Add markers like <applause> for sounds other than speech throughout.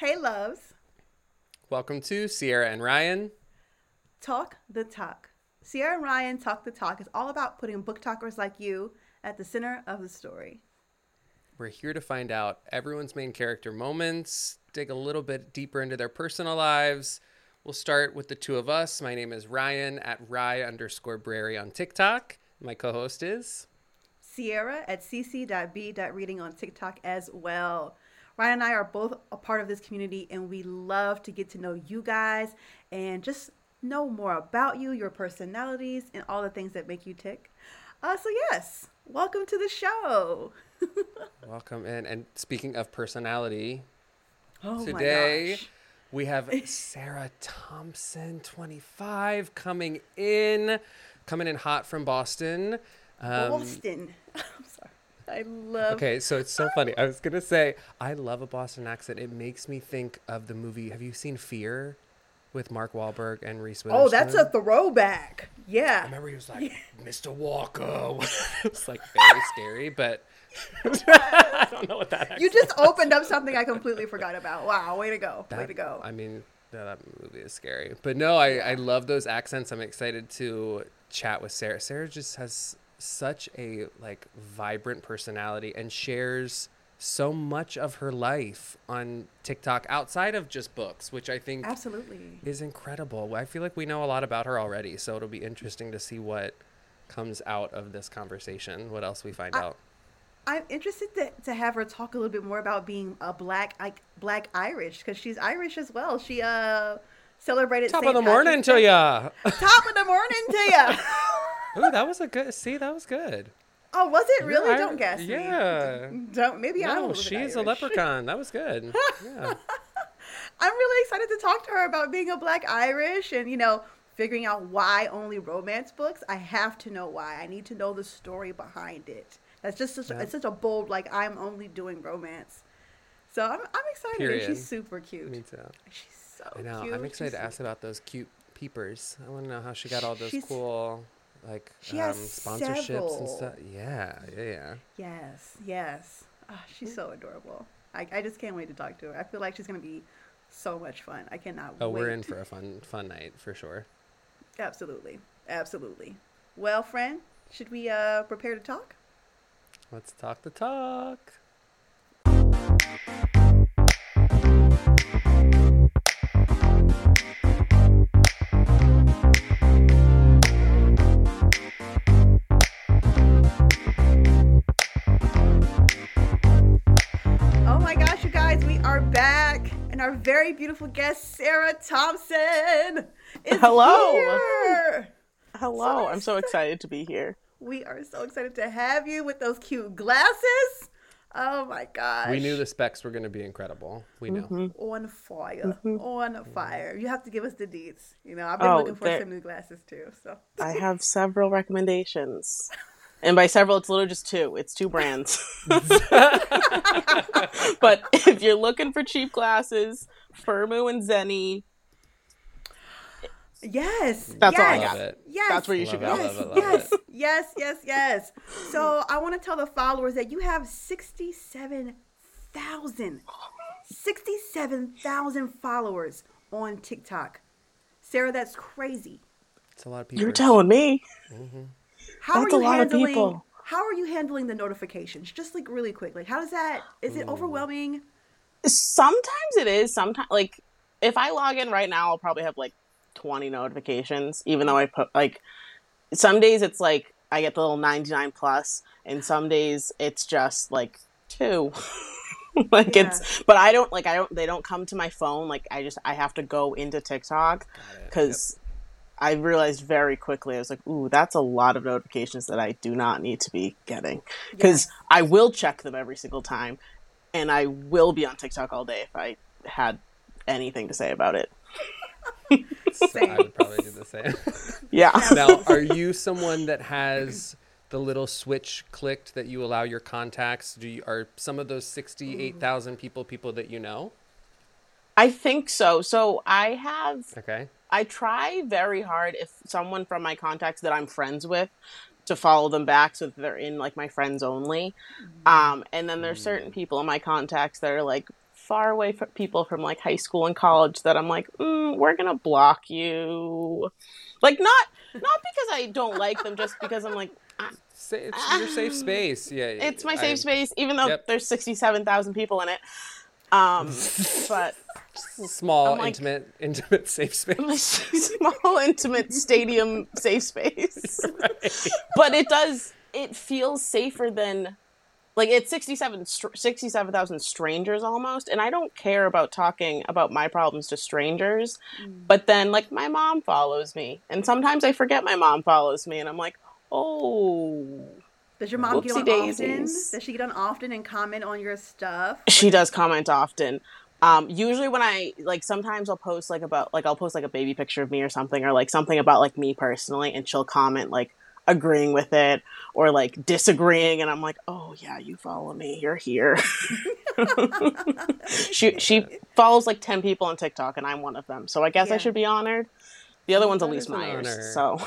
Hey, loves. Welcome to Sierra and Ryan. Talk the Tok. Sierra and Ryan Talk the Tok is all about putting BookTokers like you at the center of the story. We're here to find out everyone's main character moments, dig a little bit deeper into their personal lives. We'll start with the two of us. My name is Ryan at Rye underscore Brary on TikTok. My co host is Sierra at sisi.be.reading on TikTok as well. Ryan and I are both a part of this community, and we love to get to know you guys and just know more about you, your personalities, and all the things that make you tick. Uh, so, yes, welcome to the show. <laughs> welcome in. And speaking of personality, oh today we have <laughs> Sarah Thompson, 25, coming in, coming in hot from Boston. Um, <laughs> Boston. Sorry. Love. Okay, so it's so funny. I was gonna say I love a Boston accent. It makes me think of the movie. Have you seen Fear? With Mark Wahlberg and Reese Witherspoon. Oh, that's a throwback. Yeah. I remember he was like, <laughs> Mr. Walker. <laughs> it was like very scary, but <laughs> I don't know what that. You just opened up something I completely forgot about. Wow, way to go! That, way to go! I mean, yeah, that movie is scary, but no, I I love those accents. I'm excited to chat with Sarah. Sarah just has such a like vibrant personality and shares so much of her life on TikTok outside of just books, which I think absolutely is incredible. I feel like we know a lot about her already, so it'll be interesting to see what comes out of this conversation. What else we find I, out. I'm interested to, to have her talk a little bit more about being a black like black Irish because she's Irish as well. She uh celebrated top St. of the morning to ya. <laughs> top of the morning to ya. <laughs> Ooh, that was a good. See, that was good. Oh, was it really? Don't guess yeah. me. <laughs> Don't. Maybe no, I don't. she's a leprechaun. That was good. <laughs> Yeah. I'm really excited to talk to her about being a Black Irish and you know figuring out why only romance books. I have to know why. I need to know the story behind it. That's just such, yeah. it's such a bold like I'm only doing romance. So I'm I'm excited. Period. she's super cute. Me too. She's so I know. Cute. I'm excited she's to ask about those cute peepers. I want to know how she got all those she's, cool like she um, has sponsorships several. and stuff. Yeah, yeah, yeah. Yes, yes. Oh, she's so adorable. I, I just can't wait to talk to her. I feel like she's gonna be so much fun. I cannot oh, wait. we're in for a fun fun night for sure. Absolutely, absolutely. Well, friend, should we uh prepare to talk? Let's talk the tok. Our very beautiful guest, Sarah Thompson, is Hello. here. Hello. So I'm so excited to be here. We are so excited to have you with those cute glasses. Oh my gosh. We knew the specs were going to be incredible. We know. Mm-hmm. On fire. Mm-hmm. On fire. You have to give us the deets. You know, I've been oh, looking for some new glasses too. So I have several recommendations. <laughs> And by several, it's literally just two. It's two brands. <laughs> <laughs> but if you're looking for cheap glasses, Firmoo and Zenni. Yes. That's yes, all I got. It. Yes. That's where you should go. Yes. Yes. yes. Yes. Yes. So I want to tell the followers that you have 67,000 67,000 followers on TikTok. Sarah, that's crazy. It's a lot of people. You're telling me. Mm-hmm. How That's are you a lot handling, of people. How are you handling the notifications? Just like really quick. Like how is that? Is it oh. overwhelming? Sometimes it is. Sometimes like if I log in right now, I'll probably have like 20 notifications even though I put like some days it's like I get the little 99 plus and some days it's just like 2. <laughs> like yeah. it's but I don't like I don't they don't come to my phone like I just I have to go into TikTok cuz I realized very quickly, I was like, ooh, that's a lot of notifications that I do not need to be getting. Because yes. I will check them every single time, and I will be on TikTok all day if I had anything to say about it. same. I would <laughs> probably do the same. Yeah. now, are you someone that has the little switch clicked that you allow your contacts? Do you, are some of those sixty-eight thousand people people that you know? I think so. So I have. Okay. I try very hard if someone from my contacts that I'm friends with to follow them back so that they're in like my friends only. Mm-hmm. Um, and then there's certain people in my contacts that are like far away from people from like high school and college that I'm like, mm, we're gonna block you. Like not not because I don't like them, just because I'm like, ah, it's your safe space. Yeah, it's my I- safe space, even though Yep. there's sixty seven thousand people in it. Um, <laughs> but Small, like- intimate, <laughs> intimate safe space. <laughs> small intimate stadium safe space. <laughs> But it does. It feels safer than. Like it's 67 67,000 strangers almost and I don't care about talking about my problems to strangers mm. but then like my mom follows me and sometimes I forget my mom follows me and I'm like oh Does your mom get on Whoopsie often? Does she get on often and comment on your stuff? she does comment often um usually when i like sometimes i'll post like about like i'll post like a baby picture of me or something or like something about like me personally and she'll comment like agreeing with it or like disagreeing and i'm like oh yeah you follow me you're here <laughs> she she follows like 10 people on tiktok and i'm one of them so i guess Yeah. i should be honored the other one's That elyse is an myers honor. so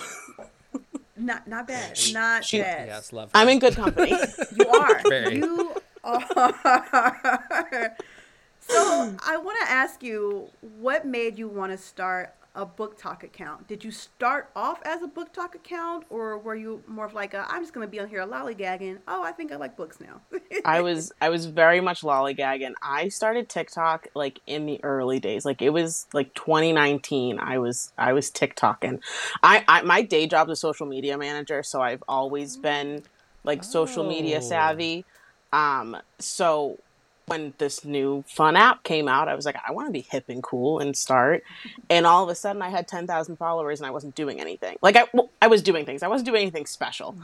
Not not bad. Not She- bad. Yes, love. i'm in good company <laughs> You are. Very. You are. <laughs> So I want to ask you, what made you want to start a BookTok account? Did you start off as a BookTok account, or were you more of like, a, I'm just gonna be on here lollygagging? Oh, I think I like books now. <laughs> I was I was very much lollygagging. I started TikTok like in the early days. Like it was like 2019. I was I was TikToking. I, I my day job's a social media manager, so I've always been like social media Oh. savvy. Um so when this new fun app came out, I was like, I want to be hip and cool and start. And all of a sudden, I had 10,000 followers and I wasn't doing anything. Like, I, well, I was doing things, I wasn't doing anything special.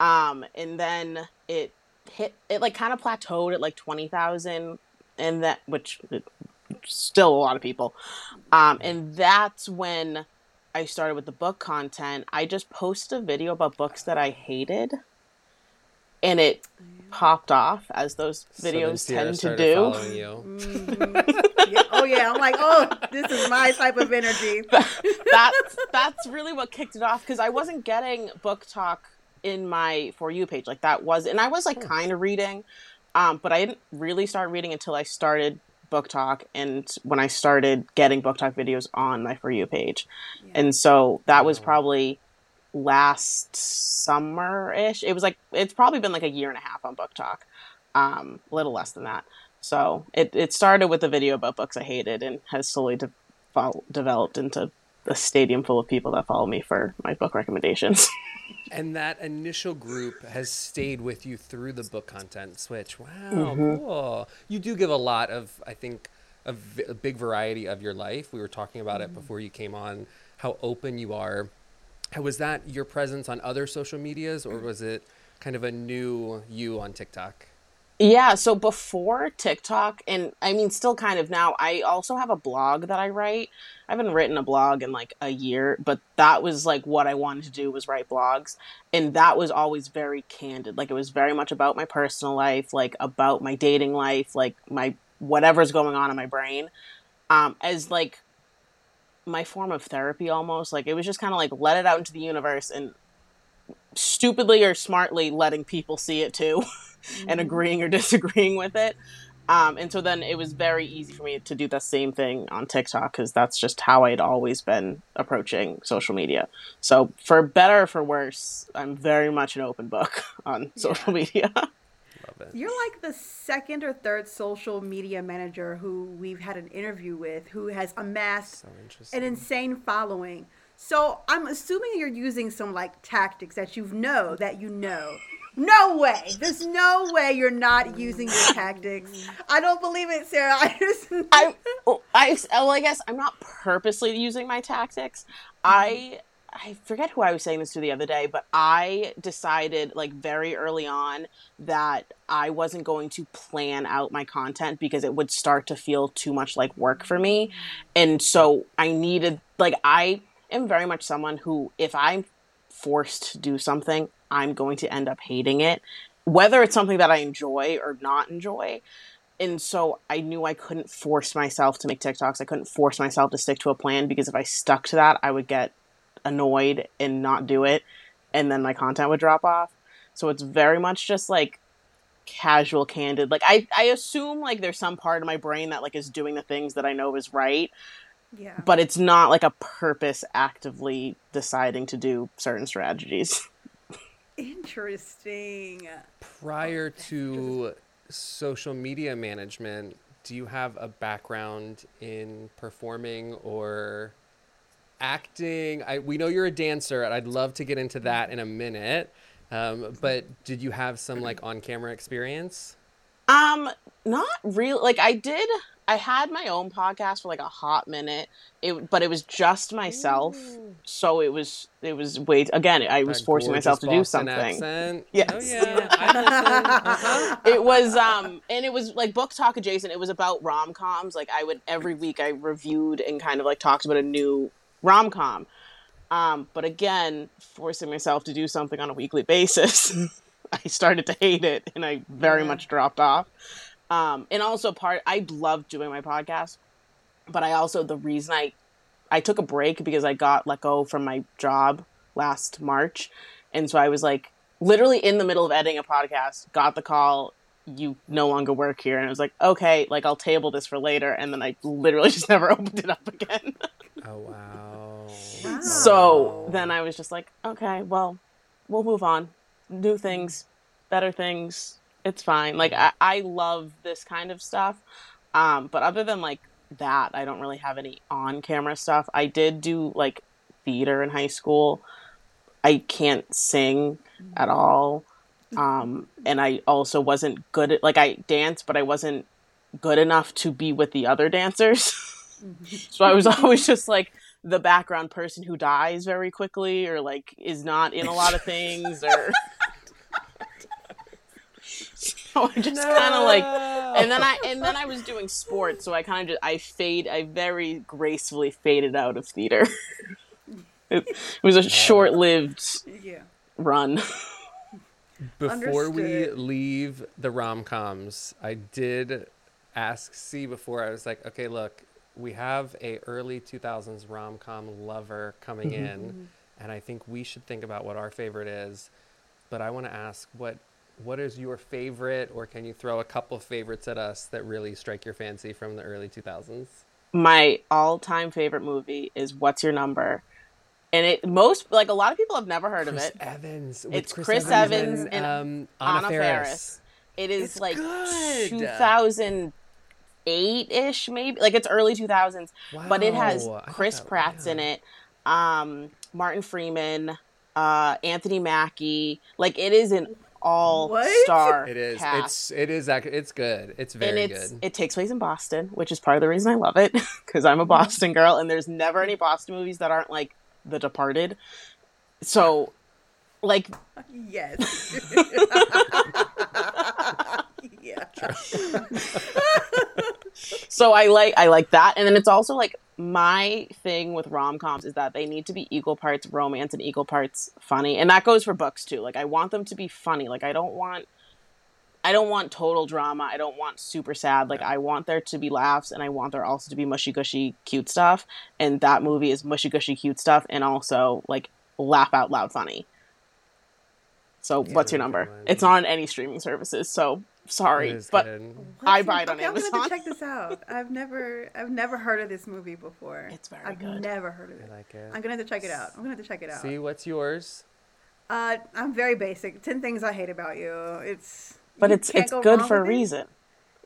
Um, and then it hit, it like kind of plateaued at like 20,000, and that, which it, still a lot of people. Um, and that's when I started with the book content. I just posted a video about books that I hated. And it popped off as those videos Sierra tend to do. following you. Mhm. Yeah, oh yeah, I'm like, oh, this is my type of energy. <laughs> that's that's really what kicked it off because I wasn't getting BookTok in my for you page like that was and I was like kind of reading um but I didn't really start reading until I started BookTok and when I started getting BookTok videos on my for you page and so that was probably last summer ish it was like it's probably been like a year and a half on BookTok um a little less than that so it, it started with a video about books I hated and has slowly de- developed into a stadium full of people that follow me for my book recommendations. <laughs> And that initial group has stayed with you through the book content switch. Wow, Mhm. cool. You do give a lot of, I think, a, v- a big variety of your life. We were talking about it before you came on, how open you are. Was that your presence on other social medias, or was it kind of a new you on TikTok? yeah, so before TikTok, and I mean, still kind of now, I also have a blog that I write. I haven't written a blog in like a year, but that was like what I wanted to do was write blogs. And that was always very candid. Like it was very much about my personal life, like about my dating life, like my whatever's going on in my brain. Um, as like my form of therapy almost. Like it was just kind of like let it out into the universe and stupidly or smartly letting people see it too <laughs> and agreeing or <laughs> disagreeing with it. Um, and so then it was very easy for me to do the same thing on TikTok because that's just how I'd always been approaching social media. So for better or for worse, I'm very much an open book <laughs> on social media. Love it. You're like the second or third social media manager who we've had an interview with who has amassed So an insane following. So I'm assuming you're using some like tactics that you know that you know. No way. There's no way you're not using your tactics. I don't believe it, Sarah. <laughs> I just I, well, I, well, I guess I'm not purposely using my tactics. I, I forget who I was saying this to the other day, but I decided like very early on that I wasn't going to plan out my content because it would start to feel too much like work for me. Mm. And so I needed, like, I am very much someone who, if I'm forced to do something, I'm going to end up hating it, whether it's something that I enjoy or not enjoy and so I knew I couldn't force myself to make TikToks. I couldn't force myself to stick to a plan because if I stuck to that, I would get annoyed and not do it, and then my content would drop off. So it's very much just like casual candid like i i assume like there's some part of my brain that like is doing the things that i know is right Yeah. but it's not like a purpose actively deciding to do certain strategies Interesting. Prior to social media management, do you have a background in performing or acting? I, we know you're a dancer, and I'd love to get into that in a minute. Um, but did you have some like on-camera experience? Um, not really. Like I did. I had my own podcast for like a hot minute. It, but it was just myself. So it was. It was way. Again, I was That forcing myself to gorgeous do something. Accent. <laughs> Yes. Oh yeah. Uh-huh. It was um, and it was like BookTok adjacent. It was about rom coms. Like I would every week I reviewed and kind of like talked about a new rom com. Um, but again, forcing myself to do something on a weekly basis, <laughs> I started to hate it, and I very Yeah. much dropped off. Um, and also part, I love doing my podcast, but I also the reason I I took a break because I got let go from my job last March, and so I was like literally in the middle of editing a podcast, got the call. You no longer work here, and I was like, okay, like I'll table this for later, and then I literally <laughs> just never <laughs> opened it up again. Oh wow. Wow. So then I was just like, okay, well, we'll move on. New things, better things. It's fine. Like I, I love this kind of stuff. Um, but other than like that, I don't really have any on camera stuff. I did do like theater in high school. I can't sing at all. Um, and I also wasn't good at like I danced, but I wasn't good enough to be with the other dancers. <laughs> so I was <laughs> always just like the background person who dies very quickly or like is not in a lot of things or <laughs> so I just kind of like and then I and then I was doing sports so I kind of just I fade I very gracefully faded out of theater. <laughs> it, it was a short-lived Yeah. run. Before we leave the rom coms, I did ask C before. I was like, okay, look, we have a early 2000s rom com lover coming in, and I think we should think about what our favorite is. But I want to ask what what is your favorite, or can you throw a couple of favorites at us that really strike your fancy from the early 2000s? my all-time favorite movie is What's Your Number? And it most like a lot of people have never heard Chris of it. Evans. It's Chris Evans and um, Anna Anna, Faris. Faris. It is It's like good. 2008 ish, maybe like it's early 2000s, but it has Wow, I thought Chris that- Pratt's in it, um, Martin Freeman, uh, Anthony Mackie. Like it is an all star. It is. Cast. It's it is ac- it's good. It's and very it's good. it takes place in Boston, which is part of the reason I love it <laughs> because I'm a Boston girl, and there's never any Boston movies that aren't like The Departed. So, like, <laughs> Yes. <laughs> yeah. so I like I like that, and then it's also like my thing with rom coms is that they need to be equal parts romance and equal parts funny, and that goes for books too. Like I want them to be funny. Like I don't want. I don't want total drama. I don't want super sad. Like I want there to be laughs and I want there also to be mushy gushy cute stuff. And that movie is mushy gushy cute stuff and also like laugh out loud funny. So what's your number? It's not on any streaming services, so sorry. But good. I What's buy it- it on okay, I'm gonna have Amazon. to check this out. <laughs> I've never, I've never heard of this movie before. It's very I've good. never heard of it. I it. like it. I'm gonna have to check it out. I'm gonna have to check it out. See what's yours? Uh, I'm very basic. Ten things I hate about you. It's. but you it's it's go good for a with it. reason.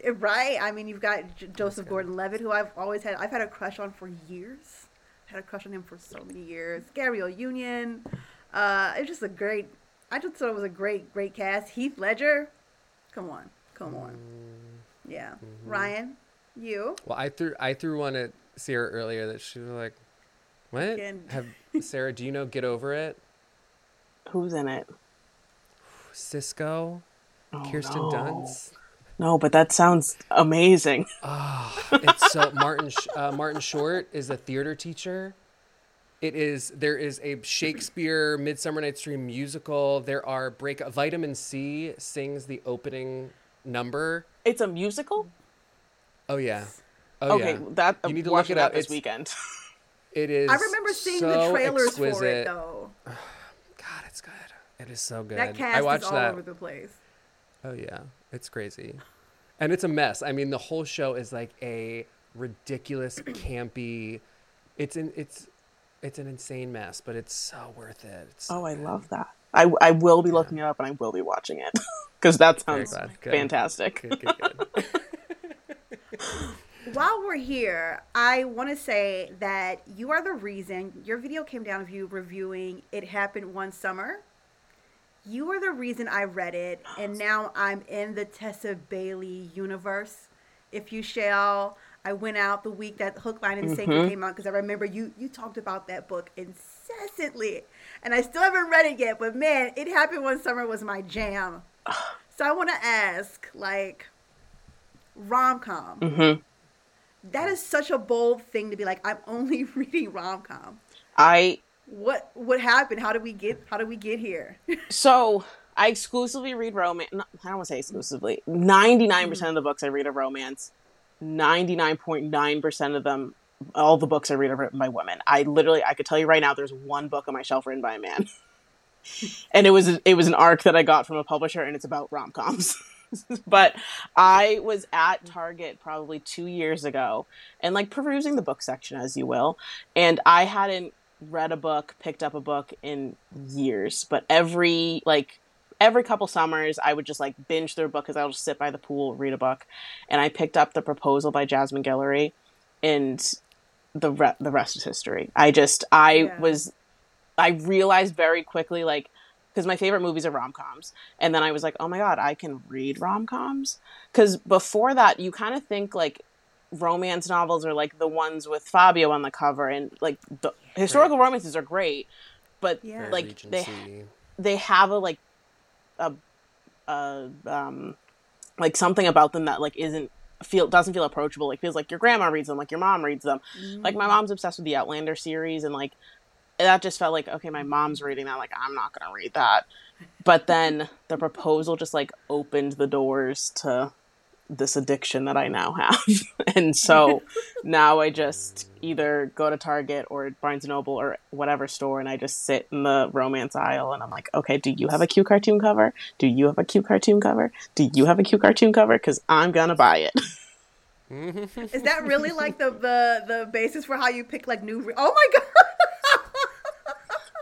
Eh, Right. I mean, you've got J- Joseph. Gordon-Levitt, who I've always had. I've had a crush on for years. Had a crush on him for so many years. Gabrielle Union. Uh, it's just a great. I just thought it was a great, great cast. Heath Ledger. Come on, come on. Mm, Yeah. mm-hmm. Ryan, you. Well, I threw I threw one at Sarah earlier that she was like, "What? Again. <laughs> Have Sarah? Do you know Get Over It? Who's in it? Sisqó, Oh, Kirsten no. Dunst. No, but that sounds amazing. Oh, it's so Martin uh, Martin Short is a theater teacher. It is there is a Shakespeare Midsummer Night's Dream musical. There are break Vitamin C sings the opening number. It's a musical. Oh yeah. Oh okay, yeah. that You need to look it that up. this It's- weekend. <laughs> It is I remember seeing the so trailers for it though. <sighs> God, it's good. It is so good. That cast I watched is all that. over the place. Oh yeah. It's crazy. And it's a mess. I mean, the whole show is like a ridiculous, campy. It's in. it's it's an insane mess, but it's so worth it. It's so Oh, I good. love that. I, I will be looking it up and I will be watching it <laughs> because that sounds glad. Good. fantastic. Good, good, good. <laughs> <laughs> While we're here, I want to say that you are the reason your video came down of you reviewing It Happened One Summer. You are the reason I read it, and now I'm in the Tessa Bailey universe. If you shall, I went out the week that Hook, Line, and Sinker came out because I remember you you talked about that book incessantly, and I still haven't read it yet. But man, It Happened One Summer was my jam. <sighs> So I want to ask, like, rom com hmm that is such a bold thing to be like i'm only <laughs> reading rom-com I what what happened how did we get how did we get here <laughs> so I exclusively read romance. I don't want to say exclusively. Ninety nine percent of the books I read are romance. Ninety nine point nine percent of them, all the books I read are written by women. I literally, I could tell you right now, there's one book on my shelf written by a man, <laughs> and it was it was an arc that I got from a publisher, and it's about rom coms. <laughs> but I was at Target probably two years ago, and like perusing the book section as you will, and I hadn't read a book, picked up a book in years, but every like every couple summers I would just like binge through a book because I'll just sit by the pool, read a book, and I picked up The Proposal by Jasmine Guillory, and the re- the rest is history. I just I Yeah. was I realized very quickly like because my favorite movies are rom coms, and then I was like, oh my god, I can read rom coms because before that you kind of think like romance novels are like the ones with Fabio on the cover, and like the historical romances are great, but Yeah. Very like they they have a like a, a um like something about them that like isn't feel doesn't feel approachable. Like feels like your grandma reads them like your mom reads them. Like my mom's obsessed with the outlander series and like that just felt like okay my mom's reading that like i'm not gonna read that. But then the proposal just like opened the doors to this addiction that i now have. <laughs> And so <laughs> now i just either go to target or barnes and noble or whatever store and i just sit in the romance aisle and i'm like okay do you have a cute cartoon cover? Do you have a cute cartoon cover? Do you have a cute cartoon cover? Because i'm gonna buy it. <laughs> Is that really like the the the basis for how you pick like new re- oh my god!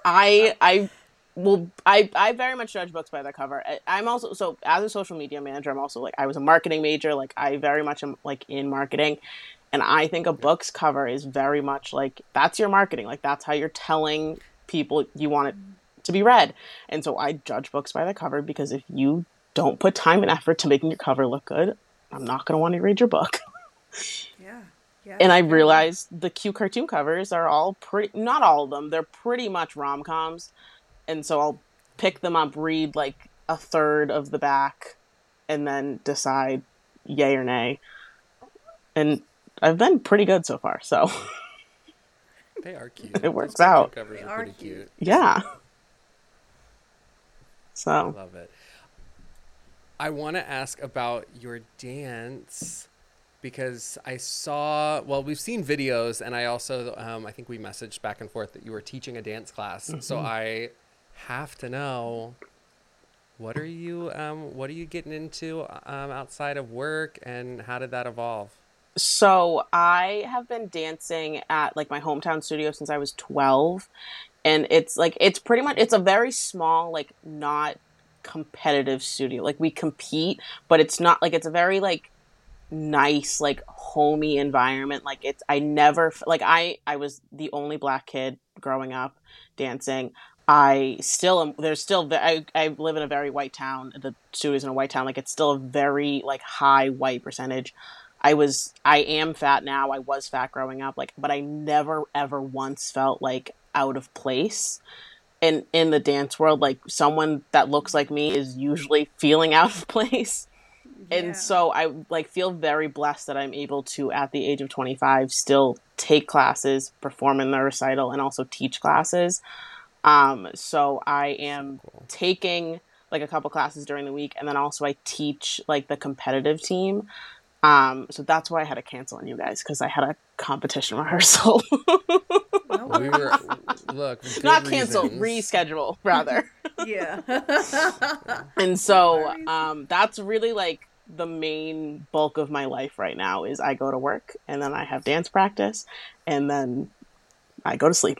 I I will I I very much judge books by their cover. I, I'm also so as a social media manager, I'm also like I was a marketing major. Like I very much am like in marketing, and I think a book's cover is very much like that's your marketing. Like that's how you're telling people you want it to be read. And so I judge books by the cover because if you don't put time and effort to making your cover look good, I'm not going to want to read your book. <laughs> yeah yeah and I realized the cute cartoon covers are all pretty not all of them, they're pretty much rom coms. And so I'll pick them up, read like a third of the back, and then decide yay or nay. And I've been pretty good so far, so They are cute. <laughs> It works cartoon out. Covers They are are pretty cute. cute. yeah. So I love it. I want to ask about your dance because I saw, well, we've seen videos, and I also, um, I think we messaged back and forth that you were teaching a dance class. So I have to know what are you, um, what are you getting into um, outside of work, and how did that evolve? So I have been dancing at like my hometown studio since I was 12 and it's like it's pretty much it's a very small like not competitive studio. Like we compete, but it's not like it's a very like nice like homey environment. Like it's I never like I I was the only black kid growing up dancing. I still am. There's still. I, I live in a very white town. The studio's in a white town. Like it's still a very like high white percentage. I was. I am fat now. I was fat growing up. Like, but I never ever once felt like out of place. And in the dance world, like someone that looks like me is usually feeling <laughs> out of place. Yeah. And so I like feel very blessed that I'm able to, at the age of 25, still take classes, perform in the recital, and also teach classes. Um, so I am Cool. taking like a couple classes during the week, and then also I teach like the competitive team. Um, so that's why I had to cancel on you guys because I had a competition <laughs> rehearsal. no we were look Not cancel, reasons. reschedule rather. <laughs> yeah. <laughs> and so um, that's really like the main bulk of my life right now is I go to work and then I have dance practice and then I go to sleep.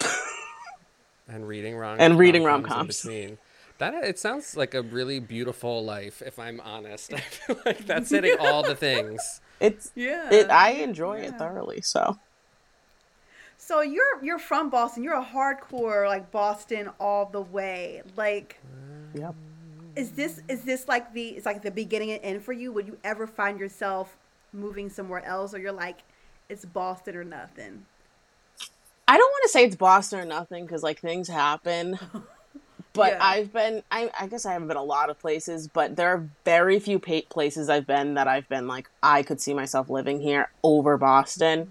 And reading rom And reading rom-coms rom-coms. between. That it sounds like a really beautiful life. If I'm honest, <laughs> I feel like that's hitting <laughs> all the things. it's yeah. it I enjoy it thoroughly. So So you're you're from Boston. You're a hardcore like Boston all the way. Like yep. is this is this like the it's like the beginning and end for you? Would you ever find yourself moving somewhere else or you're like it's Boston or nothing? I don't want to say it's Boston or nothing because like things happen. <laughs> But Yeah. I've been, I, I guess I haven't been a lot of places, but there are very few pa- places I've been that I've been like, I could see myself living here over Boston.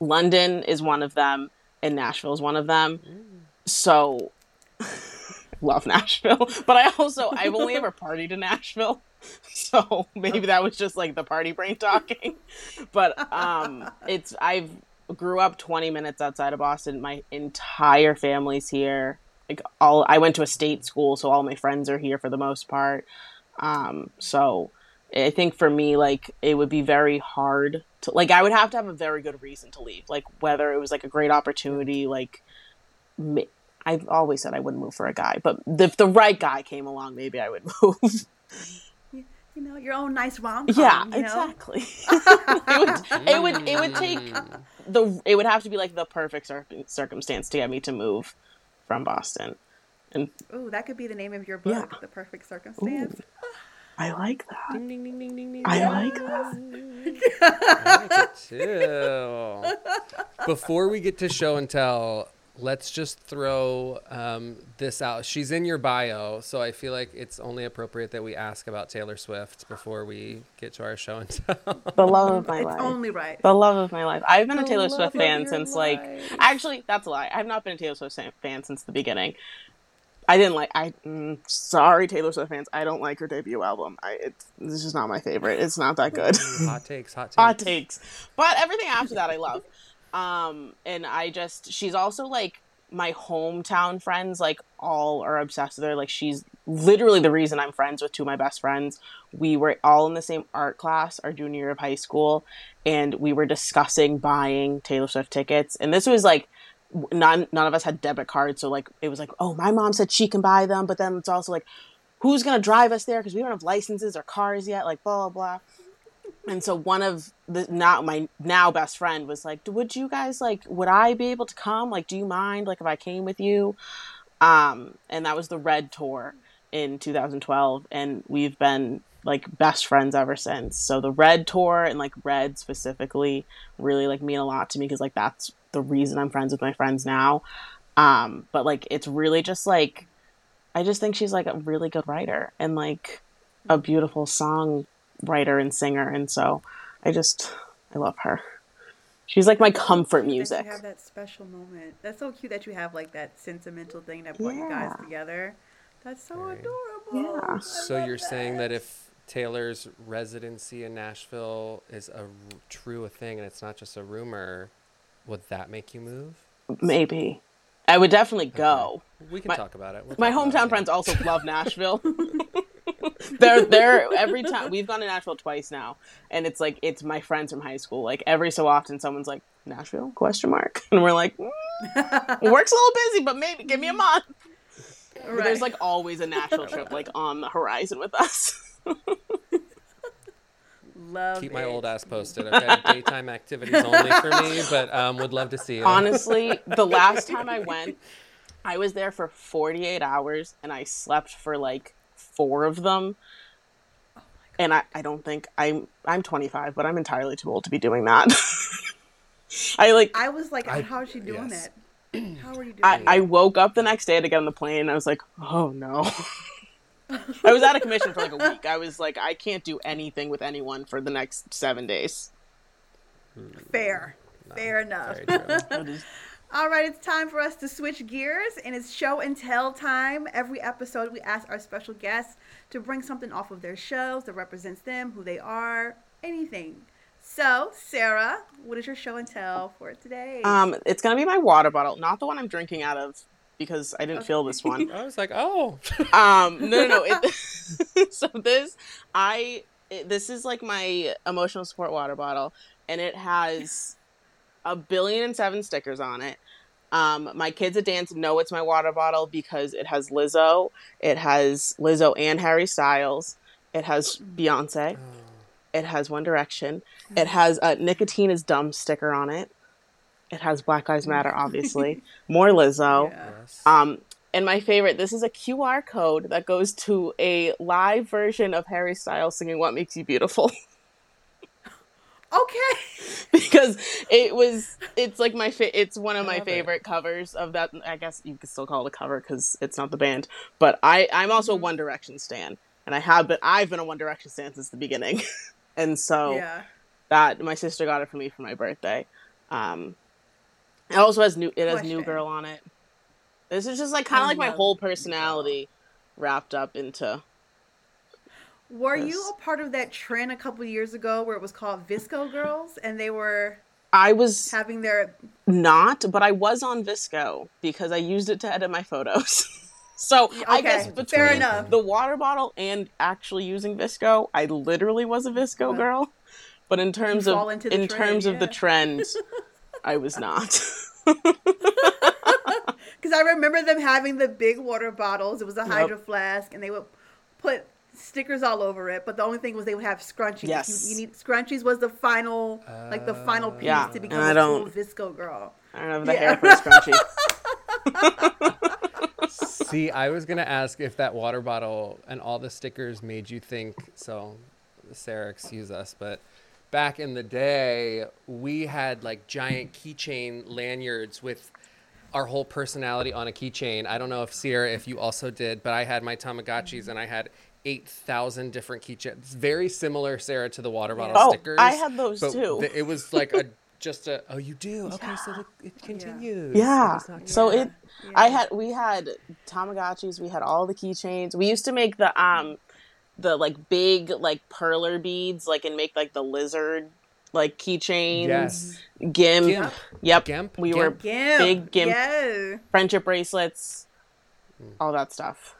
London is one of them, and Nashville is one of them. So, <laughs> love Nashville. <laughs> But I also, I've only ever partied in Nashville. So maybe that was just like the party brain talking. But um, it's, I've grew up 20 minutes outside of Boston. My entire family's here like all I went to a state school, so all my friends are here for the most part. Um, so I think for me, like it would be very hard to like I would have to have a very good reason to leave, like whether it was like a great opportunity, like I've always said I wouldn't move for a guy, but if the right guy came along, maybe I would <laughs> move. You, you know, your own nice rom yeah, you know? exactly. <laughs> it would it would it would take Mm. the it would have to be like the perfect cir- circumstance to get me to move from Boston. And Ooh, that could be the name of your book, Yeah. The Perfect Circumstance. I like that. Ding, ding, ding, ding, ding, ding. I like that. I like it too. <laughs> Before we get to show and tell, let's just throw um, this out. She's in your bio, so I feel like it's only appropriate that we ask about Taylor Swift before we get to our show and tell. <laughs> The love of my It's life. only right. The love of my life. I've been a Taylor Swift fan your since like actually that's a lie. I've not been a Taylor Swift fan since the beginning. I didn't like. I mm, sorry, Taylor Swift fans. I don't like her debut album. I it's this is not my favorite. It's not that good. hot takes, hot <laughs> takes. Hot takes, but everything after that I love. Um, and I just she's also like my hometown friends. Like all are obsessed with her. Like she's literally the reason I'm friends with two of my best friends. We were all in the same art class our junior year of high school, and we were discussing buying Taylor Swift tickets. And this was like none none of us had debit cards, so like it was like, oh, my mom said she can buy them, but then it's also like, who's gonna drive us there because we don't have licenses or cars yet, like blah blah blah. And so one of the now my now best friend was like, would you guys like, would I be able to come? Like, do you mind like if I came with you? Um, and that was the Red tour in 2012, and we've been like best friends ever since. So the Red tour and like Red specifically really like mean a lot to me because like that's the reason I'm friends with my friends now. Um, but like it's really just like I just think she's like a really good writer and like a beautiful song writer and singer, and so I just I love her. She's like my comfort music. You have that special moment. That's so cute that you have like that sentimental thing that brought you guys together. That's so Very. adorable. Yeah. I So you're saying that if Taylor's residency in Nashville is a true a thing and it's not just a rumor, would that make you move? Maybe I would definitely go. We can My- talk about it. We'll My hometown it. friends also love <laughs> Nashville. <laughs> they're <laughs> they're every time we've gone to Nashville twice now, and it's like it's my friends from high school. Like every so often, someone's like Nashville question mark, <laughs> and we're like, mm, <laughs> work's a little busy, but maybe give me a month. Right. There's like always a Nashville trip like on the horizon with us. love Keep my old ass posted. Okay, daytime activities only for me, but um, would love to see you. Honestly, the last time I went, I was there for 48 hours and I slept for like four of them. And I, I don't think I'm I'm 25, but I'm entirely too old to be doing that. <laughs> I like I was like, I- how is she doing yes. that? How are you doing I, it? I woke up the next day to get on the plane and I was like, oh no. <laughs> I was out of commission for like a week. I was like, I can't do anything with anyone for the next seven days. Fair. Hmm. Fair enough. <laughs> Very true. All right, it's time for us to switch gears, and it's show and tell time. Every episode, we ask our special guests to bring something off of their shows that represents them, who they are, anything. So, Sarah, what is your show and tell for today? Um, it's gonna be my water bottle, not the one I'm drinking out of because I didn't Okay. feel this one. <laughs> I was like, oh, <laughs> um no no no it, <laughs> so this i it, this is like my emotional support water bottle and it has a billion and seven stickers on it. Um my kids at dance know it's my water bottle because it has lizzo it has lizzo and harry styles it has beyonce it has one direction it has a nicotine is dumb sticker on it. It has black lives matter <laughs> obviously. More lizzo. Yes. um, and my favorite, this is a QR code that goes to a live version of Harry Styles singing "What Makes You Beautiful" <laughs> Okay. <laughs> because it was, it's like my, fa- it's one of I my love it. favorite covers of that. I guess you could still call it a cover because it's not the band, but I, I'm also a Mm-hmm. One Direction stan, and I have been, I've been a One Direction stan since the beginning, <laughs> and so Yeah. that my sister got it for me for my birthday. Um, it also has new, it has New Girl on it. This is just like kind of like my whole personality wrapped up into Were you a part of that trend a couple years ago where it was called VSCO Girls and they were I was having their not, but I was on VSCO because I used it to edit my photos. <laughs> so I Okay, guess fair between the water bottle and actually using VSCO, I literally was a VSCO girl. But in terms of fall into the in trend, terms of the trend, <laughs> I was not. <laughs> Because I remember them having the big water bottles. It was a Yep. hydro flask, and they would put stickers all over it. But the only thing was they would have scrunchies. Yes. You, you need scrunchies was the final, like the final Uh, piece Yeah, to become a don't- VSCO girl. I don't have the Yeah. hair for a scrunchie. <laughs> See, I was gonna ask if that water bottle and all the stickers made you think. So, Sarah, excuse us, but back in the day, we had like giant keychain lanyards with our whole personality on a keychain. I don't know if Sierra, if you also did, but I had my Tamagotchis and I had eight thousand different keychains. Very similar, Sarah, to the water bottle Oh, stickers. I had those but too. th- it was like a <laughs> just a. Oh, you do? Okay, so the, it continues. Yeah. It's not So Yeah. it I had we had Tamagotchis, we had all the keychains. We used to make the um the like big like perler beads like and make like the lizard like keychains. Yes. Gimp. Gimp. Yep. Gimp. We Gimp. were Gimp. Big gimp. Yeah. friendship bracelets, Mm. all that stuff.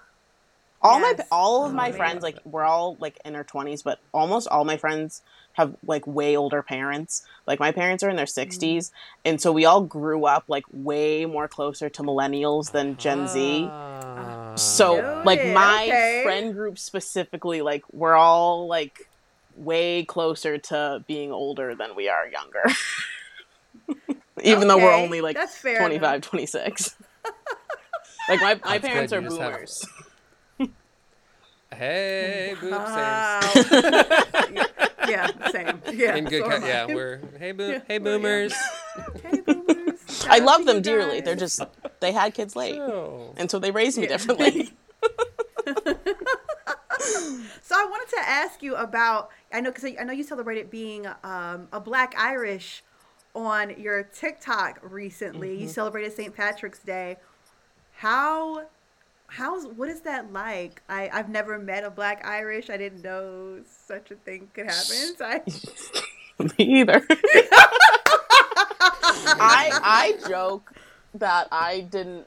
All my all of Oh, my man. friends like we're all like in our twenties, but almost all my friends have like way older parents. Like my parents are in their Mm. 60s, and so we all grew up like way more closer to millennials than Gen Z. Ah. So Noted, like my okay. friend group specifically, like we're all like way closer to being older than we are younger. <laughs> Even though we're only like that's fair 25, 26. <laughs> like my, my That's parents good, are you boomers. Hey, boob Wow. saves. <laughs> yeah, same. Yeah, In good, so co- am I. yeah, we're hey, boo, Yeah, hey, we're- yeah. boomers. <laughs> Hey, boomers. <laughs> I love them dearly. They're just they had kids late, So, and so they raised me Yeah. differently. So I wanted to ask you about. I know because I know you celebrated being um, a Black Irish on your TikTok recently. Mm-hmm. You celebrated St. Patrick's Day. How? How's what is that like? I I've never met a Black Irish. I didn't know such a thing could happen. So I, <laughs> me either. I I joke that I didn't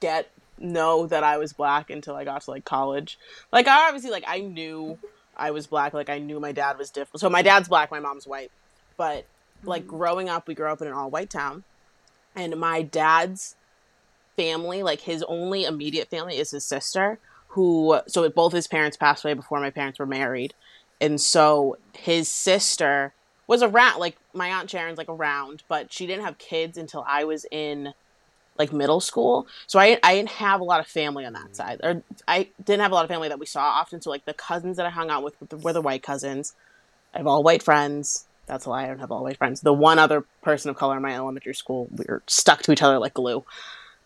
get know that I was black until I got to like college. Like I obviously like I knew I was black. Like I knew my dad was different. So my dad's black, my mom's white. But like mm-hmm. growing up, we grew up in an all white town, and my dad's family, like his only immediate family, is his sister. Who so both his parents passed away before my parents were married, and so his sister was around like my aunt sharon's like around but she didn't have kids until i was in like middle school. So i, I didn't have a lot of family on that mm. side or i didn't have a lot of family that we saw often. So like the cousins that i hung out with were the white cousins. I have all white friends. That's why i don't have all white friends. The one other person of color in my elementary school we were stuck to each other like glue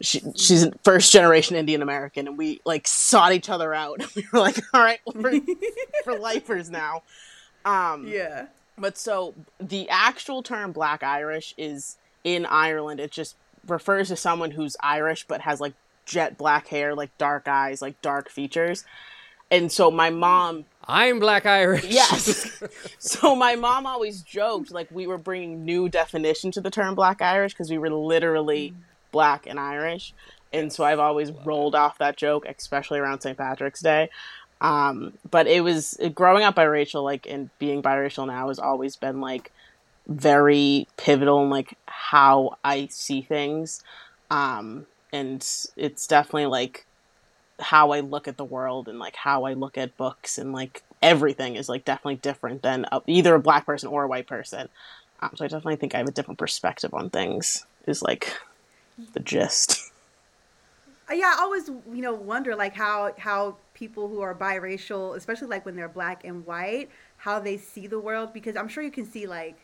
she, she's a first generation indian american and we like sought each other out <laughs> we were like all right we're <laughs> for lifers now um yeah. but so the actual term black Irish is in Ireland. It just refers to someone who's Irish but has like jet black hair, like dark eyes, like dark features. And so my mom I'm black Irish. <laughs> Yes. so my mom always joked like we were bringing new definition to the term black Irish because we were literally black and Irish. And so I've always rolled off that joke, especially around St. Patrick's Day. Um, but it was growing up biracial, like, and being biracial now has always been like very pivotal in like how I see things. Um, and it's definitely like how I look at the world and like how I look at books and like everything is like definitely different than a, either a black person or a white person. Um, so I definitely think I have a different perspective on things. Is like the gist. <laughs> Uh, yeah, I always you know wonder like how how people who are biracial, especially like when they're black and white, how they see the world because I'm sure you can see like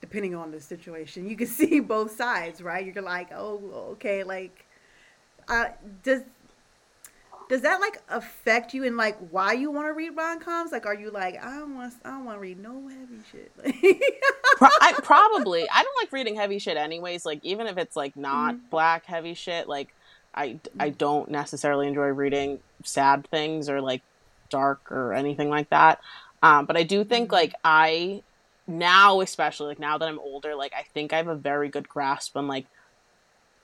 depending on the situation, you can <laughs> see both sides, right? You're like, oh, okay, like, uh, does does that like affect you in like why you want to read rom coms? Like, are you like, I don't want, I don't want to read no heavy shit. <laughs> Pro- I, probably, I don't like reading heavy shit anyways. Like, even if it's like not mm-hmm. black heavy shit, like, I I don't necessarily enjoy reading sad things or like dark or anything like that. Um, but I do think mm-hmm. like I now especially like now that I'm older, like I think I have a very good grasp on like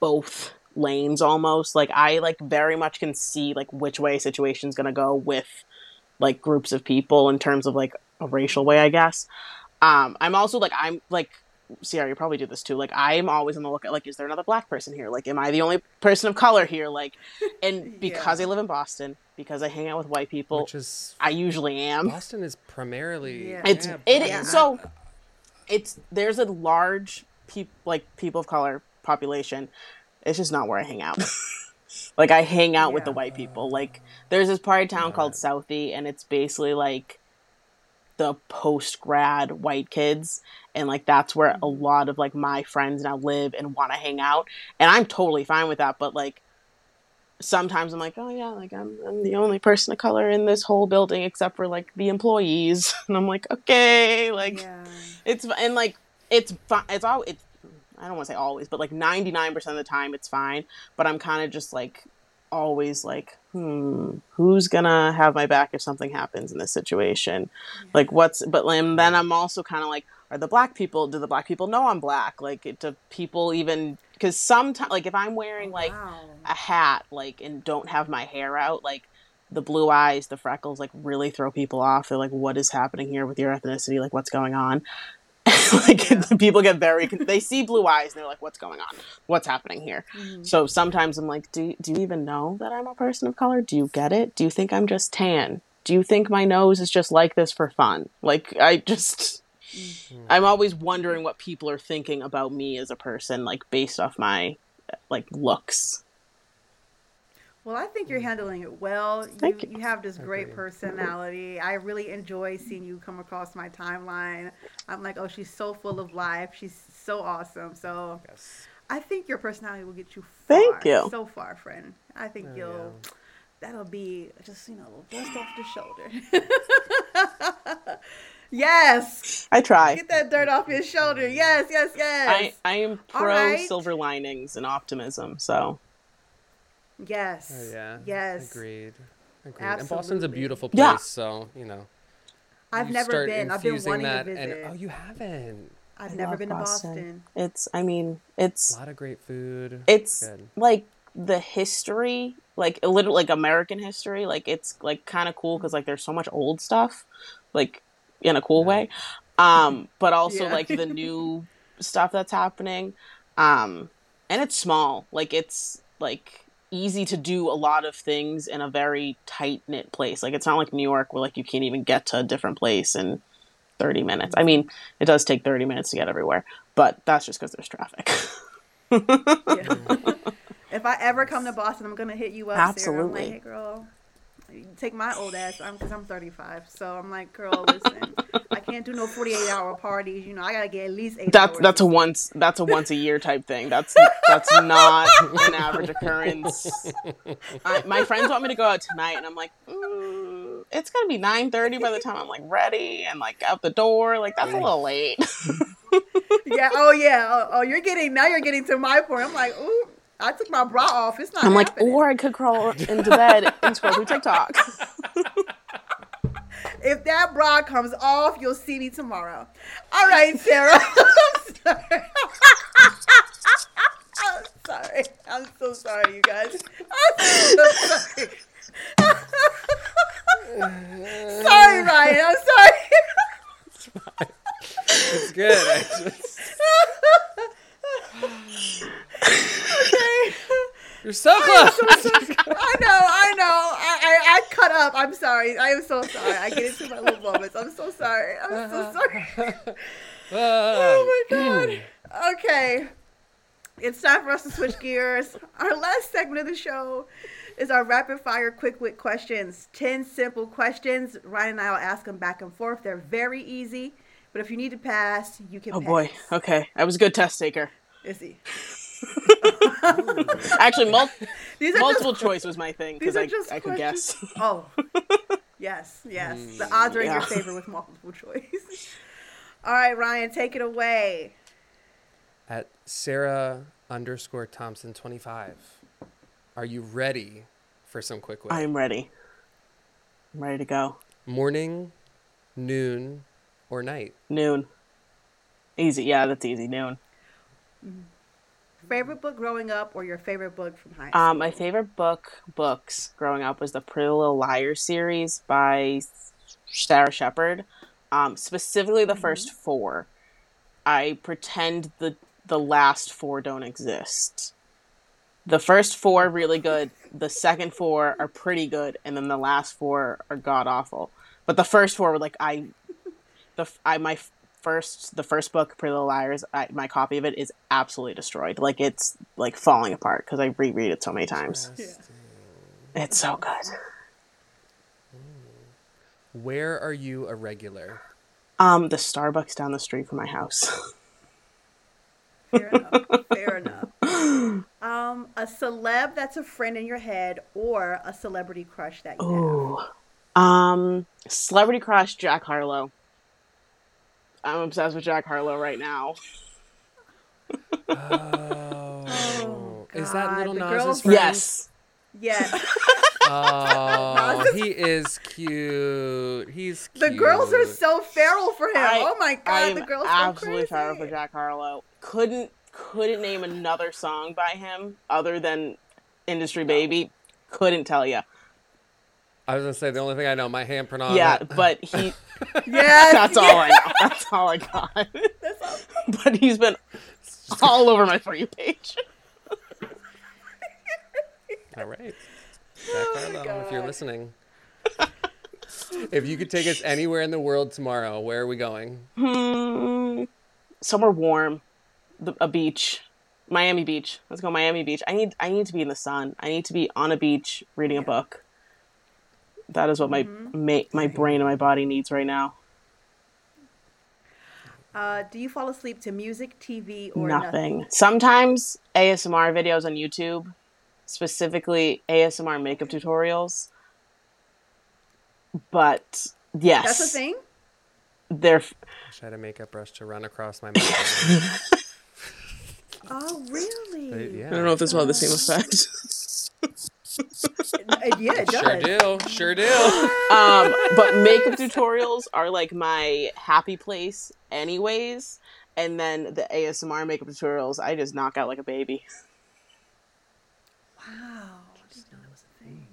both lanes almost. Like I like very much can see like which way a situation's gonna go with like groups of people in terms of like a racial way, I guess. Um, I'm also like I'm like Sierra, you probably do this too. Like I'm always on the lookout. Like, is there another black person here? Like, am I the only person of color here? Like, and <laughs> because yeah. I live in Boston, because I hang out with white people, which is I usually am. Boston is primarily yeah. it's yeah, it yeah. so it's there's a large people like people of color population. It's just not where I hang out. <laughs> like I hang out with the white people. Like there's this part of town called Southie, and it's basically like the post grad white kids and like that's where a mm-hmm. lot of like my friends now live and want to hang out and i'm totally fine with that but like sometimes i'm like oh yeah like I'm, I'm the only person of color in this whole building except for like the employees <laughs> and i'm like okay like yeah. it's and like it's fine it's all it's i don't want to say always but like 99% of the time it's fine but i'm kind of just like always like, hmm, who's gonna have my back if something happens in this situation? Yeah. Like, what's, but and then I'm also kind of like, are the black people, do the black people know I'm black? Like, do people even, because sometimes, like, if I'm wearing like wow. a hat, like, and don't have my hair out, like, the blue eyes, the freckles, like, really throw people off. They're like, what is happening here with your ethnicity? Like, what's going on? <laughs> like yeah. <laughs> people get very they see blue eyes and they're like what's going on? What's happening here? Mm-hmm. so sometimes i'm like do, do you even know that i'm a person of color? Do you get it? Do you think i'm just tan? Do you think my nose is just like this for fun? Like i just mm-hmm. i'm always wondering what people are thinking about me as a person like based off my like looks well, I think you're mm. handling it well. Thank you, you. you have this great personality. I really enjoy seeing you come across my timeline. I'm like, oh, she's so full of life. She's so awesome. So yes. I think your personality will get you far. Thank you. So far, friend. I think oh, you'll. Yeah. That'll be just you know dust off the shoulder. <laughs> yes. I try. Get that dirt off his shoulder. Yes, yes, yes. I I am pro right. silver linings and optimism. So. Yes. Oh, yeah. Yes. Agreed. Agreed. Absolutely. And Boston's a beautiful place, yeah. so you know. I've never been. I've been wanting that, to visit. And, oh, you haven't. I've I never been Boston. to Boston. It's. I mean, it's a lot of great food. It's Good. like the history, like a little like American history. Like it's like kind of cool because like there's so much old stuff, like in a cool yeah. way. Um, but <laughs> also yeah. like the new stuff that's happening. Um, and it's small. Like it's like easy to do a lot of things in a very tight knit place. Like it's not like New York where like you can't even get to a different place in 30 minutes. I mean, it does take 30 minutes to get everywhere, but that's just because there's traffic. <laughs> if I ever come to Boston, I'm gonna hit you up. Absolutely, Sarah. Like, hey, girl take my old ass because I'm, I'm 35. So I'm like, girl, listen, I can't do no 48 hour parties. You know, I gotta get at least eight. That's that's a once that's a once a year type thing. That's that's not an average occurrence. I, my friends want me to go out tonight, and I'm like, mm, it's gonna be 9:30 by the time I'm like ready and like out the door. Like that's a little late. <laughs> yeah. Oh yeah. Oh, oh, you're getting now. You're getting to my point. I'm like, ooh. I took my bra off. It's not. I'm happening. like, or I could crawl into bed and scroll through TikTok. <laughs> If that bra comes off, you'll see me tomorrow. All right, Sarah. I'm <laughs> sorry. I'm sorry. I'm so sorry, you guys. I'm so sorry. <laughs> sorry, Ryan. I'm sorry. It's good. I just, okay. You're so close. I know, I know. I, I, I cut up. I'm sorry. I am so sorry. I get into my little moments. I'm so sorry. I'm so uh-huh. sorry. <laughs> Oh my uh, god. Okay. It's time for us to switch gears. Our last segment of the show is our rapid fire quick wit questions. 10 simple questions. Ryan and I will ask them back and forth. They're very easy, but if you need to pass, you can Oh pass. boy. Okay. I was a good test taker. Is he? <laughs> Actually, mul- <laughs> These are multiple just, choice was my thing These because are I, just I could guess. <laughs> Oh. yes, yes. The mm, odds are in your favor with multiple choice. All right, Ryan, take it away. At Sarah underscore Thompson 25. Are you ready for some quick wit? I'm ready. I'm ready to go. Morning, noon, or night? Noon. Easy. Yeah, that's easy. Noon. Mm-hmm. Favorite book growing up or your favorite book from high school? Um, my favorite book books growing up was the Pretty Little Liars series by Sara Shepard. Um, specifically the first four. I pretend the the last four don't exist. The first four are really good. The second four are pretty good, and then the last four are god awful. But the first four were like I, the I my first the first book Pretty Little Liars. I, my copy of it is absolutely destroyed. Like it's like falling apart because I reread it so many times. Yeah. It's so good. Where are you a regular? Um, the Starbucks down the street from my house. Fair enough. Fair <laughs> enough. Um, a celeb that's a friend in your head or a celebrity crush that you Ooh. Um, celebrity crush Jack Harlow. I'm obsessed with Jack Harlow right now. Oh, is that little the Nas's girls- friend? Yes. have. Yeah. Oh, <laughs> he is cute. He's The girls are so feral for him. I- oh my god, I'm the girls absolutely so crazy. feral for Jack Harlow. Couldn't couldn't name another song by him other than Industry Baby. Couldn't tell you. I was gonna say the only thing I know, my handprint on. Yeah, it. but he. <laughs> <laughs> yeah, That's all I know. That's all I got. <laughs> That's all. but he's been all over my for you page. All right. Jack Oh my Harlow, if you're listening. if you could take us anywhere in the world tomorrow, where are we going? Hmm, somewhere warm, a beach, Miami Beach. Let's go Miami Beach. I need I need to be in the sun. I need to be on a beach reading a book. That is what my ma- my brain and my body needs right now. Uh, do you fall asleep to music, TV, or nothing? Nothing. Sometimes ASMR videos on YouTube, specifically ASMR makeup tutorials. But yes, That's a thing. They're Wish I had a makeup brush to run across my <laughs> mouth. Oh, really? But yeah. I don't know if this will have the same effect. <laughs> Yeah, it does. Sure do. Sure do. <laughs> um, but makeup tutorials are like my happy place, anyways. And then the ASMR makeup tutorials, I just knock out like a baby. Wow. I didn't know that was a thing.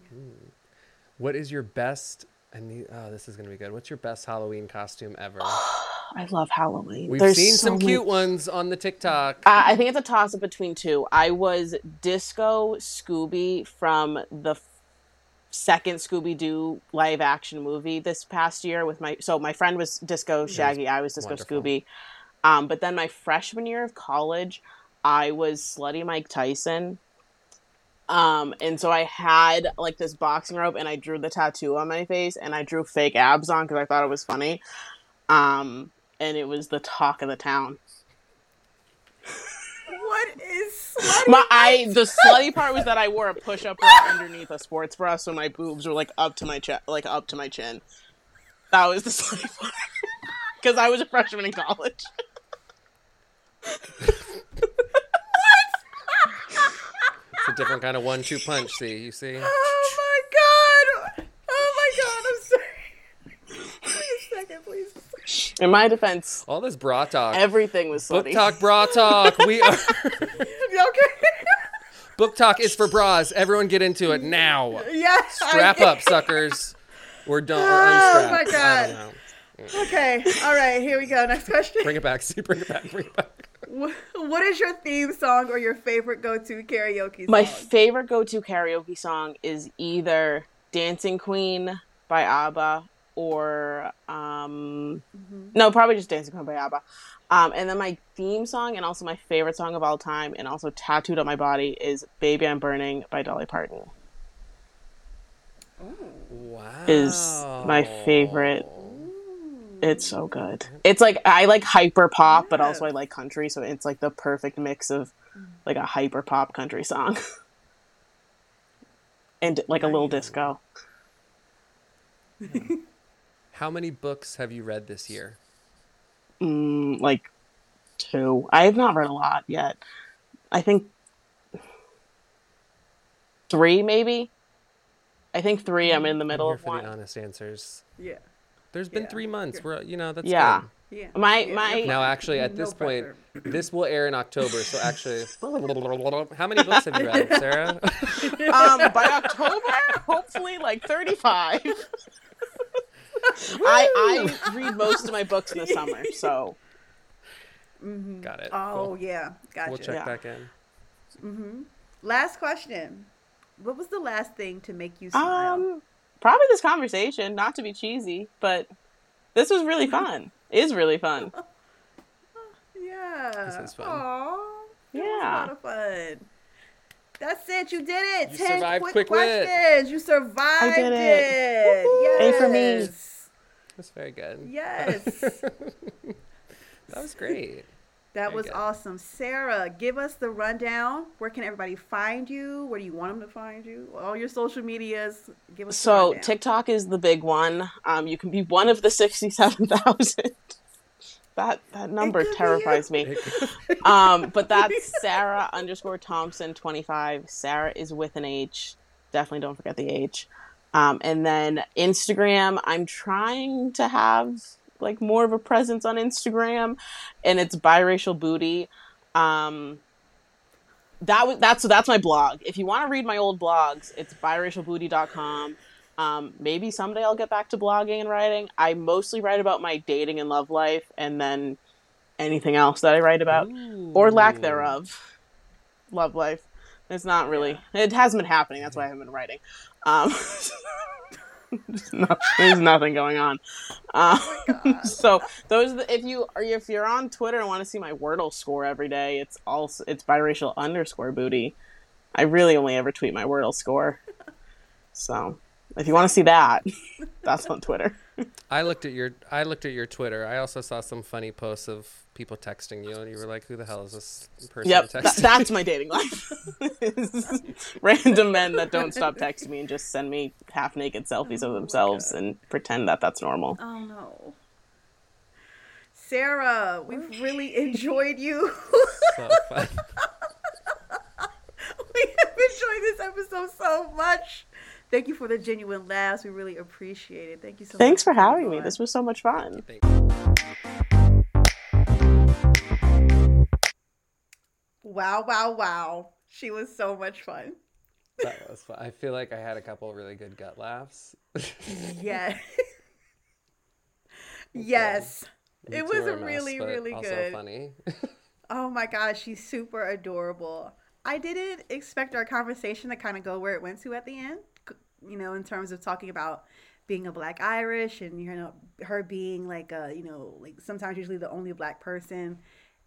What is your best? And the, oh, this is gonna be good. What's your best Halloween costume ever? <gasps> <gasps> <gasps> I love Halloween. We've There's seen so some many- cute ones on the TikTok. Uh, I think it's a toss up between two. I was Disco Scooby from the second Scooby Doo live action movie this past year with my so my friend was Disco Shaggy, I was Disco wonderful. Scooby. Um, but then my freshman year of college, I was Slutty Mike Tyson. Um, and so I had like this boxing robe and I drew the tattoo on my face and I drew fake abs on because I thought it was funny. Um, and it was the talk of the town. What is slutty? My I the slutty part was that I wore a push up bra underneath a sports bra, so my boobs were like up to my chest, like up to my chin. That was the <laughs> slutty part. Because I was a freshman in college. It's a different kind of one-two punch. See, you see. <laughs> Oh my god! Oh my god! I'm sorry. In my defense, All this bra talk. everything was Book talk, bra talk. We are. <laughs> okay. Book talk is for bras. Everyone get into it now. yeah. Strap I- up, suckers. We're done. Or Oh, unstrap. my God. Okay. All right. Here we go. Next question. Bring it back. See, bring it back. Bring it back. What is your theme song or your favorite go-to karaoke song? My favorite go-to karaoke song is either "Dancing Queen" by ABBA or um, no, probably just "Dancing Queen" by ABBA. Um, and then my theme song and also my favorite song of all time and also tattooed on my body is "Baby I'm Burning" by Dolly Parton. Wow. Is my favorite. It's so good. It's like I like hyper pop, but also I like country, so it's like the perfect mix of like a hyper pop country song <laughs> and like a little disco. <laughs> How many books have you read this year? Mm, like two. I have not read a lot yet. I think three, maybe. I think three. I'm in the I'm middle here of for one. the honest answers. Yeah. There's been Yeah. three months. We're, you know, that's Yeah. good. Yeah. My my Now, actually, at No this point, <clears throat> this will air in October. So, actually, <laughs> how many books have you read, Sarah? <laughs> um by October, hopefully like 35. <laughs> <laughs> I I read most of my books in the <laughs> summer, so Got it. Oh Cool. yeah, gotcha. We'll check Yeah. back in. Mhm. Last question. What was the last thing to make you smile? um probably this conversation, not to be cheesy, but this was really fun. Is really fun. <laughs> yeah. This is fun. Aw, that was a Yeah. lot of fun. That's it. You did it. You Ten survived quick, quick wit. questions. You survived I did it. it. Yes. A for me. That's very good. Yes. <laughs> That was great. That Very was good. awesome. Sarah, give us the rundown. Where can everybody find you? Where do you want them to find you? All your social medias. Give us So rundown. TikTok is the big one. Um, you can be one of the sixty-seven thousand. That that number terrifies me. Um, but <laughs> that's Sarah underscore Thompson twenty five. Sarah is with an H. Definitely don't forget the H. Um, and then Instagram, I'm trying to have like more of a presence on Instagram, and it's biracial booty. Um, that was that's so that's my blog. If you want to read my old blogs, it's biracialbooty.com. Um, maybe someday I'll get back to blogging and writing. I mostly write about my dating and love life, and then anything else that I write about or lack thereof. Love life. It's not really. It hasn't been happening. That's why I haven't been writing. Um, there's, <laughs> no- there's nothing going on. Um, <laughs> so those are the, if you are if you're on Twitter and want to see my Wordle score every day, it's also it's biracial underscore booty. I really only ever tweet my Wordle score. So if you want to see that, that's on Twitter. <laughs> I looked at your I looked at your Twitter. I also saw some funny posts of people texting you, and you were like, "Who the hell is this person Yep, texting?" tha- that's my dating <laughs> life. <laughs> Random men that don't stop texting me and just send me half naked selfies of oh themselves and pretend that that's normal. Oh no. Sarah, we've really enjoyed you. so fun. we have enjoyed this episode so much. Thank you for the genuine laughs. We really appreciate it. Thank you so much. Thanks for having me. on. This was so much fun. Wow, wow, wow. She was so much fun. That was fun. I feel like I had a couple really good gut laughs. Yeah. <laughs> <laughs> yes. You It was were mess, really, really also good. funny. <laughs> Oh my gosh, she's super adorable. I didn't expect our conversation to kind of go where it went to at the end. You know, in terms of talking about being a Black Irish and you know her being like a you know like sometimes usually the only Black person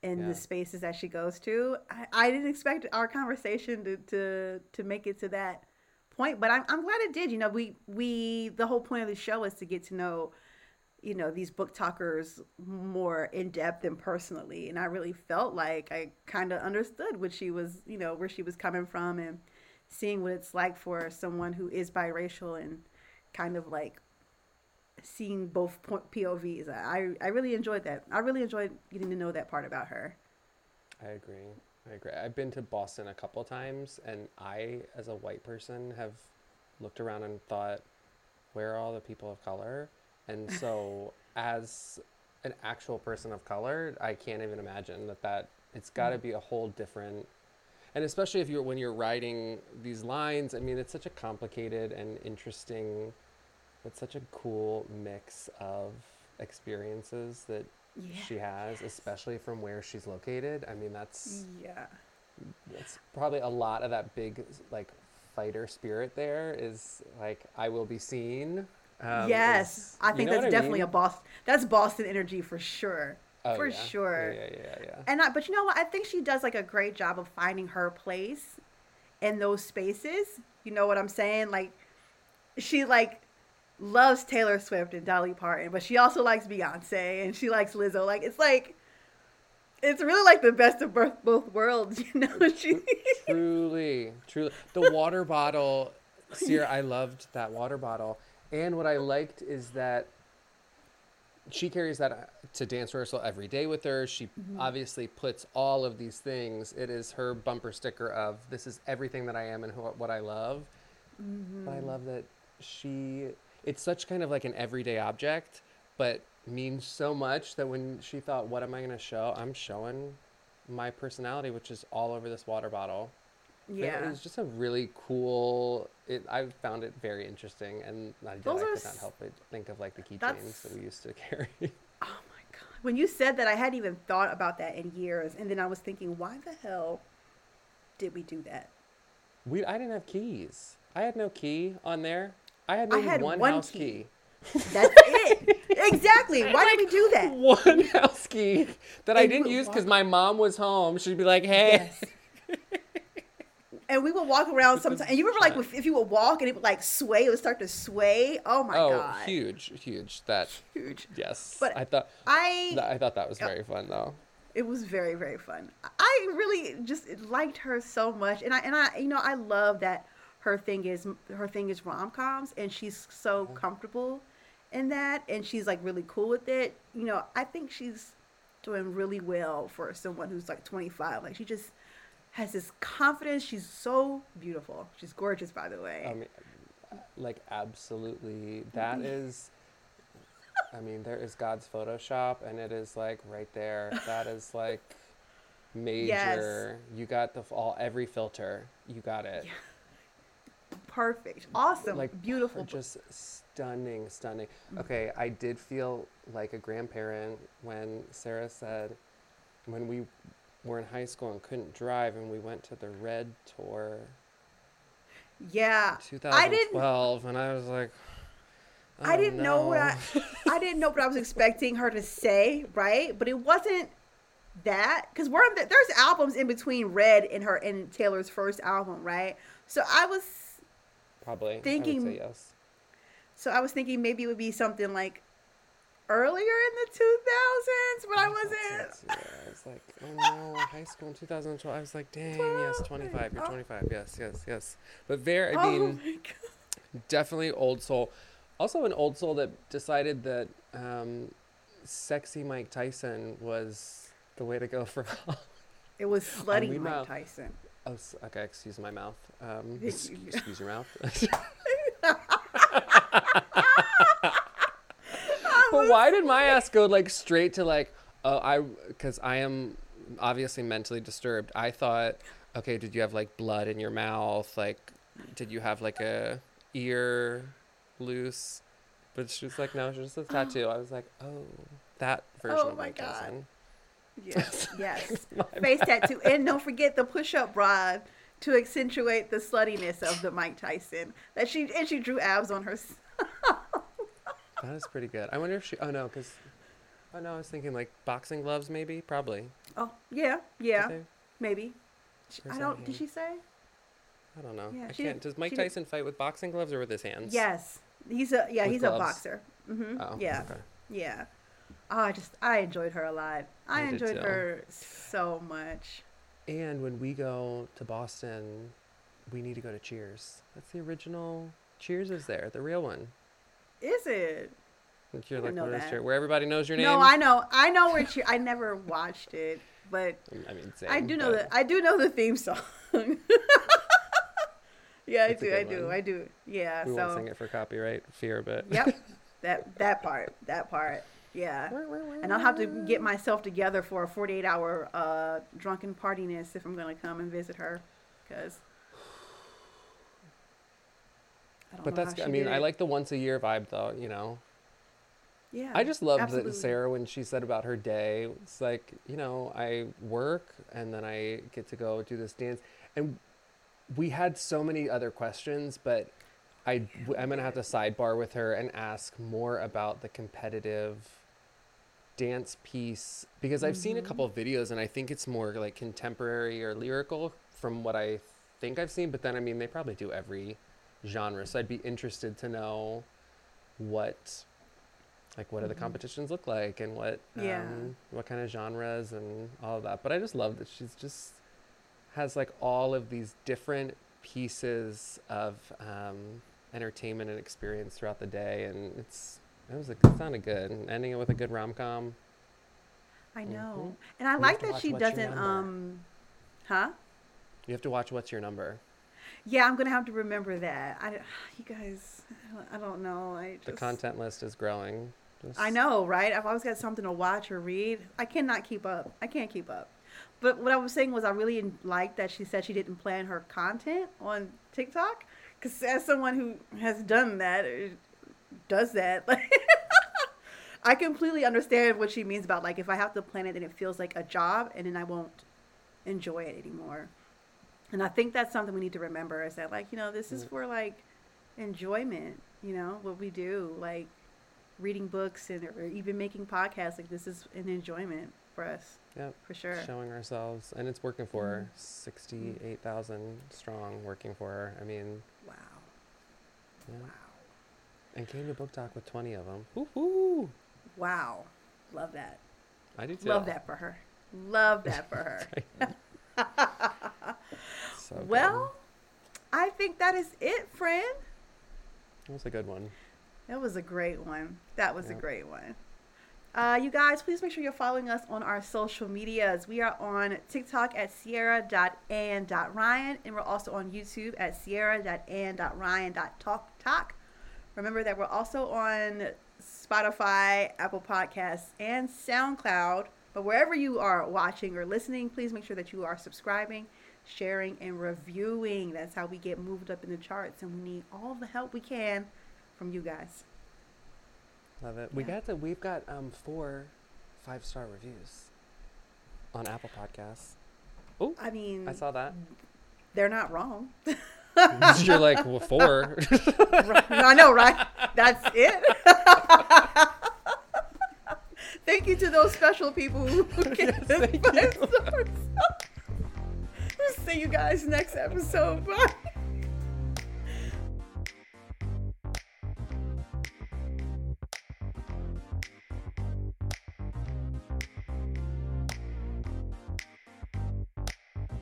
in Yeah. the spaces that she goes to. I, I didn't expect our conversation to, to to make it to that point, but I'm I'm glad it did. You know, we we the whole point of the show is to get to know you know these BookTokers more in depth and personally and i really felt like i kind of understood what she was you know where she was coming from and seeing what it's like for someone who is biracial and kind of like seeing both povs i i really enjoyed that i really enjoyed getting to know that part about her I agree. I agree. I've been to Boston a couple times, and I, as a white person, have looked around and thought, where are all the people of color? And <laughs> so, as an actual person of color, I can't even imagine that that it's got to mm. be a whole different and especially if you're when you're writing these lines, I mean it's such a complicated and interesting but such a cool mix of experiences that she has, especially from where she's located. I mean that's Yeah. that's probably a lot of that big like fighter spirit there is like I will be seen. Um, yes, I think that's I definitely a mean? Boston. That's Boston energy for sure. Oh, for yeah. sure. Yeah, yeah, yeah, yeah. And I, but you know what? I think she does like a great job of finding her place in those spaces. You know what I'm saying? Like she like loves Taylor Swift and Dolly Parton, but she also likes Beyonce and she likes Lizzo. Like it's like it's really like the best of both both worlds, <laughs> you know. She truly, truly. The water bottle, Sierra, I loved that water bottle. And what I liked is that she carries that uh, to dance rehearsal every day with her. She obviously puts all of these things. It is her bumper sticker of this is everything that I am and who, what I love. But I love that she, it's such kind of like an everyday object, but means so much that when she thought, what am I going to show? I'm showing my personality, which is all over this water bottle. Yeah, it was just a really cool. It I found it very interesting, and I, did, I Those could not help but think of like the keychains that we used to carry. <laughs> Oh my god. When you said that I hadn't even thought about that in years and then I was thinking, why the hell did we do that? we I didn't have keys. I had no key on there. I had I had one, one house key. key. That's it. <laughs> exactly. Why did we do that? One house key that I didn't use because my mom was home. She'd be like, "Hey." Yes. <laughs> and we would walk around sometimes. And you remember, like, if, you would walk and it would like sway, it would start to sway. Oh my oh, god, Oh, huge, huge. That huge. yes. But I thought I, th- I thought that was very fun though. it was very very fun. I really just liked her so much, and I and I, you know, I love that her thing is her thing is rom coms, and she's so comfortable in that, and she's like really cool with it. You know, I think she's doing really well for someone who's like 25. Like she just has this confidence. She's so beautiful. She's gorgeous, by the way. I mean, uh, like absolutely. <laughs> That is. I mean, there is God's Photoshop, and it is like right there. That is like major. Yes. You got the all every filter. You got it. Yeah. Perfect, awesome, Like beautiful. Just stunning, stunning. Mm-hmm. Okay, I did feel like a grandparent when Sarah said, when we were in high school and couldn't drive, and we went to the Red Tour. yeah, I didn't. 2012, and I was like, I "Oh, didn't know what I. <laughs> <laughs> I didn't know what I was expecting her to say, right? But it wasn't that because we're the, there's albums in between Red and her and Taylor's first album, right? So I was Probably. I thinking- say yes. so I was thinking maybe it would be something like earlier in the 2000s, but I wasn't. Yeah, I was like, oh no, high school in 2012. I was like, dang, yes, 25. You're Oh. 25. Yes, yes, yes. But very, I oh mean, god! definitely old soul. Also, an old soul that decided that um, sexy Mike Tyson was the way to go for. <laughs> It was slutty Mike mouth- Tyson. oh, okay, excuse my mouth. Um, <laughs> excuse your mouth. <laughs> why did my ass go like straight to like oh I because I am obviously mentally disturbed. I thought okay, did you have like blood in your mouth? Like did you have like a ear loose? But she was like no, it's just a <sighs> tattoo. I was like oh that version Oh of my Mike God. Tyson. <laughs> Yes, yes. <laughs> Face tattoo, and don't forget the push-up bra to accentuate the sluttiness of the Mike Tyson. That she and she drew abs on her. <laughs> That is pretty good. I wonder if she oh no because oh no I was thinking like boxing gloves maybe probably. Oh yeah, yeah, they? maybe. She- I don't. Did she say? I don't know. Yeah, I can't. did- Does Mike she did- Tyson fight with boxing gloves or with his hands? Yes, he's a yeah. With he's gloves? a boxer. Mm-hmm. Oh, yeah, okay. yeah. Oh, I just I enjoyed her a lot. I, I enjoyed her so much. And when we go to Boston, we need to go to Cheers. That's the original. Cheers is there, the real one. Is it? And you're like, know what is that. Where everybody knows your name. No, I know. I know where. I never watched it, but <laughs> I mean, same, I do know but that. I do know the theme song. <laughs> yeah, I do. I do. one. I do. Yeah. We won't sing it for copyright fear, but Yep. <laughs> that that part. That part. Yeah. And I'll have to get myself together for a 48 hour uh, drunken partiness if I'm going to come and visit her. Because. But that's, I mean, I like the once a year vibe though, you know? Yeah. I just loved absolutely. that Sarah when she said about her day. It's like, you know, I work and then I get to go do this dance. And we had so many other questions, but I, I'm going to have to sidebar with her and ask more about the competitive dance piece because I've seen a couple of videos and I think it's more like contemporary or lyrical from what I think I've seen. But then, I mean, they probably do every genre. So I'd be interested to know what like what do the competitions look like and what Yeah. um, what kind of genres and all of that but i just love that she's just has like all of these different pieces of um, entertainment and experience throughout the day and it's it was a, it sounded good and ending it with a good rom-com I know. Mhm. And I You like that she doesn't, um, huh? you have to watch what's your number Yeah, I'm going to have to remember that. I, you guys, I don't, know. I just, the content list is growing Just- I know, right? I've always got something to watch or read. I cannot keep up. I can't keep up. But what I was saying was, I really liked that she said she didn't plan her content on TikTok. Because as someone who has done that, or does that, like, <laughs> I completely understand what she means about like if I have to plan it, then it feels like a job, and then I won't enjoy it anymore. And I think that's something we need to remember is that like you know this is Mm. for like enjoyment. You know what we do, like reading books and or even making podcasts. Like this is an enjoyment for us Yep. for sure. showing ourselves and it's working for her Mhm. 68000 strong working for her i mean Wow, yeah. wow, and came to BookTok with 20 of them Woo-hoo. wow! Love that. i do too Love that for her. Love that for her. <laughs> <laughs> so good. well, I think that is it, friend. that was a good one That was a great one. That was a great one. Uh, you guys, please make sure you're following us on our social medias. We are on TikTok at sierra.and.ryan, and we're also on YouTube at sierra.and.ryan.talk. Remember that we're also on Spotify, Apple Podcasts, and SoundCloud. But wherever you are watching or listening, please make sure that you are subscribing, sharing, and reviewing. That's how we get moved up in the charts, and we need all the help we can from you guys. love it we got the we've got um four five star reviews on apple podcasts oh I mean, i saw that they're not wrong. <laughs> you're like well four <laughs> I know, right? That's it. <laughs> Thank you to those special people who gave Yes, us five stars. See you guys next episode. Bye.